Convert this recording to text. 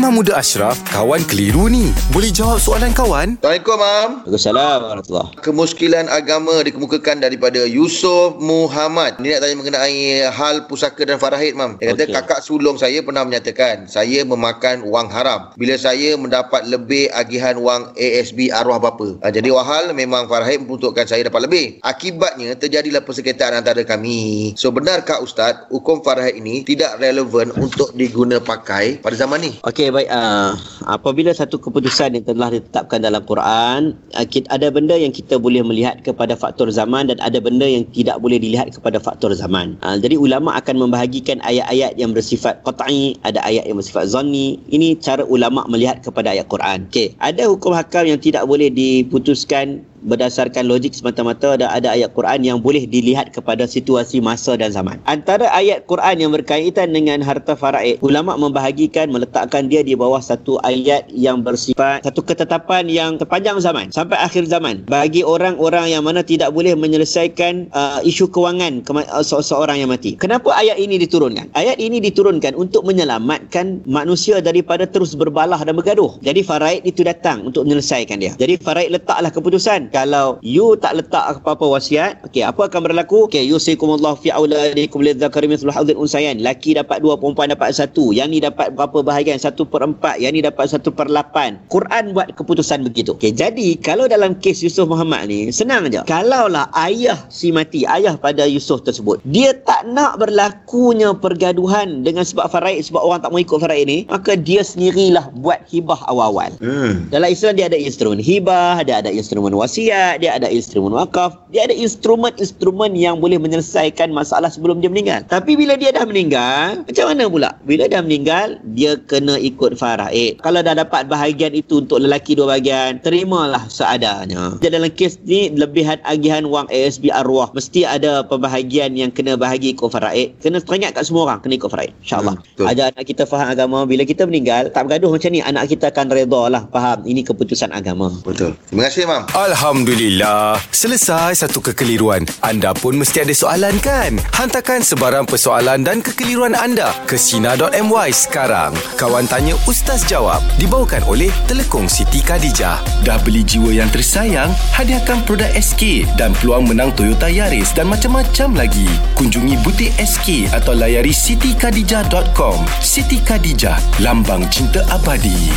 Imam Muda Ashraf, kawan keliru ni. Boleh jawab soalan kawan? Assalamualaikum, Mam. Waalaikumsalam warahmatullahi Kemuskilan agama dikemukakan daripada Yusof Muhammad. Ini nak tanya mengenai hal pusaka dan farahid, Mam. Dia kata, Okey. kakak sulung saya pernah menyatakan, saya memakan wang haram. Bila saya mendapat lebih agihan wang ASB arwah bapa. Ha, jadi, wahal memang farahid memperuntukkan saya dapat lebih. Akibatnya, terjadilah persekitaran antara kami. So, benarkah Ustaz, hukum farahid ini tidak relevan untuk diguna pakai pada zaman ni? Okey baik uh, apabila satu keputusan yang telah ditetapkan dalam Quran uh, kita, ada benda yang kita boleh melihat kepada faktor zaman dan ada benda yang tidak boleh dilihat kepada faktor zaman. Uh, jadi ulama akan membahagikan ayat-ayat yang bersifat qat'i, ada ayat yang bersifat zanni. Ini cara ulama melihat kepada ayat Quran. Okey, ada hukum hakam yang tidak boleh diputuskan berdasarkan logik semata-mata ada ada ayat Quran yang boleh dilihat kepada situasi masa dan zaman. Antara ayat Quran yang berkaitan dengan harta faraid, ulama membahagikan meletakkan dia di bawah satu ayat yang bersifat satu ketetapan yang sepanjang zaman sampai akhir zaman bagi orang-orang yang mana tidak boleh menyelesaikan uh, isu kewangan kema- uh, se- seorang yang mati. Kenapa ayat ini diturunkan? Ayat ini diturunkan untuk menyelamatkan manusia daripada terus berbalah dan bergaduh. Jadi faraid itu datang untuk menyelesaikan dia. Jadi faraid letaklah keputusan kalau you tak letak apa-apa wasiat, okey, apa akan berlaku? Okey, yusikumullah fi auladikum lidzakari mithlu hadzil unsayain. Laki dapat dua, perempuan dapat satu. Yang ni dapat berapa bahagian? Satu per empat. Yang ni dapat satu per lapan. Quran buat keputusan begitu. Okey, jadi kalau dalam kes Yusuf Muhammad ni, senang aja. Kalaulah ayah si mati, ayah pada Yusuf tersebut, dia tak nak berlakunya pergaduhan dengan sebab faraid, sebab orang tak mau ikut faraid ni, maka dia sendirilah buat hibah awal-awal. Hmm. Dalam Islam dia ada instrumen hibah, dia ada instrumen wasiat, dia ada instrumen wakaf, dia ada instrumen-instrumen yang boleh menyelesaikan masalah sebelum dia meninggal. Tapi bila dia dah meninggal, macam mana pula? Bila dah meninggal, dia kena ikut faraid. Kalau dah dapat bahagian itu untuk lelaki dua bahagian, terimalah seadanya. Jadi dalam kes ni, lebihan agihan wang ASB arwah, mesti ada pembahagian yang kena bahagi ikut faraid. Kena teringat kat semua orang, kena ikut faraid. InsyaAllah. Hmm. Ajar anak kita faham agama. Bila kita meninggal, tak bergaduh macam ni, anak kita akan redha lah. Faham, ini keputusan agama. Betul. Terima kasih, Mam. Alhamdulillah. Selesai satu kekeliruan. Anda pun mesti ada soalan kan? Hantarkan sebarang persoalan dan kekeliruan anda ke Sina.my sekarang. Kawan Tanya Ustaz Jawab dibawakan oleh Telekong Siti Khadijah. Dah beli jiwa yang tersayang? Hadiahkan produk SK dan peluang menang Toyota Yaris dan macam-macam lagi. Kunjungi butik SK atau layari sitikadijah.com. Siti Khadijah, lambang cinta abadi.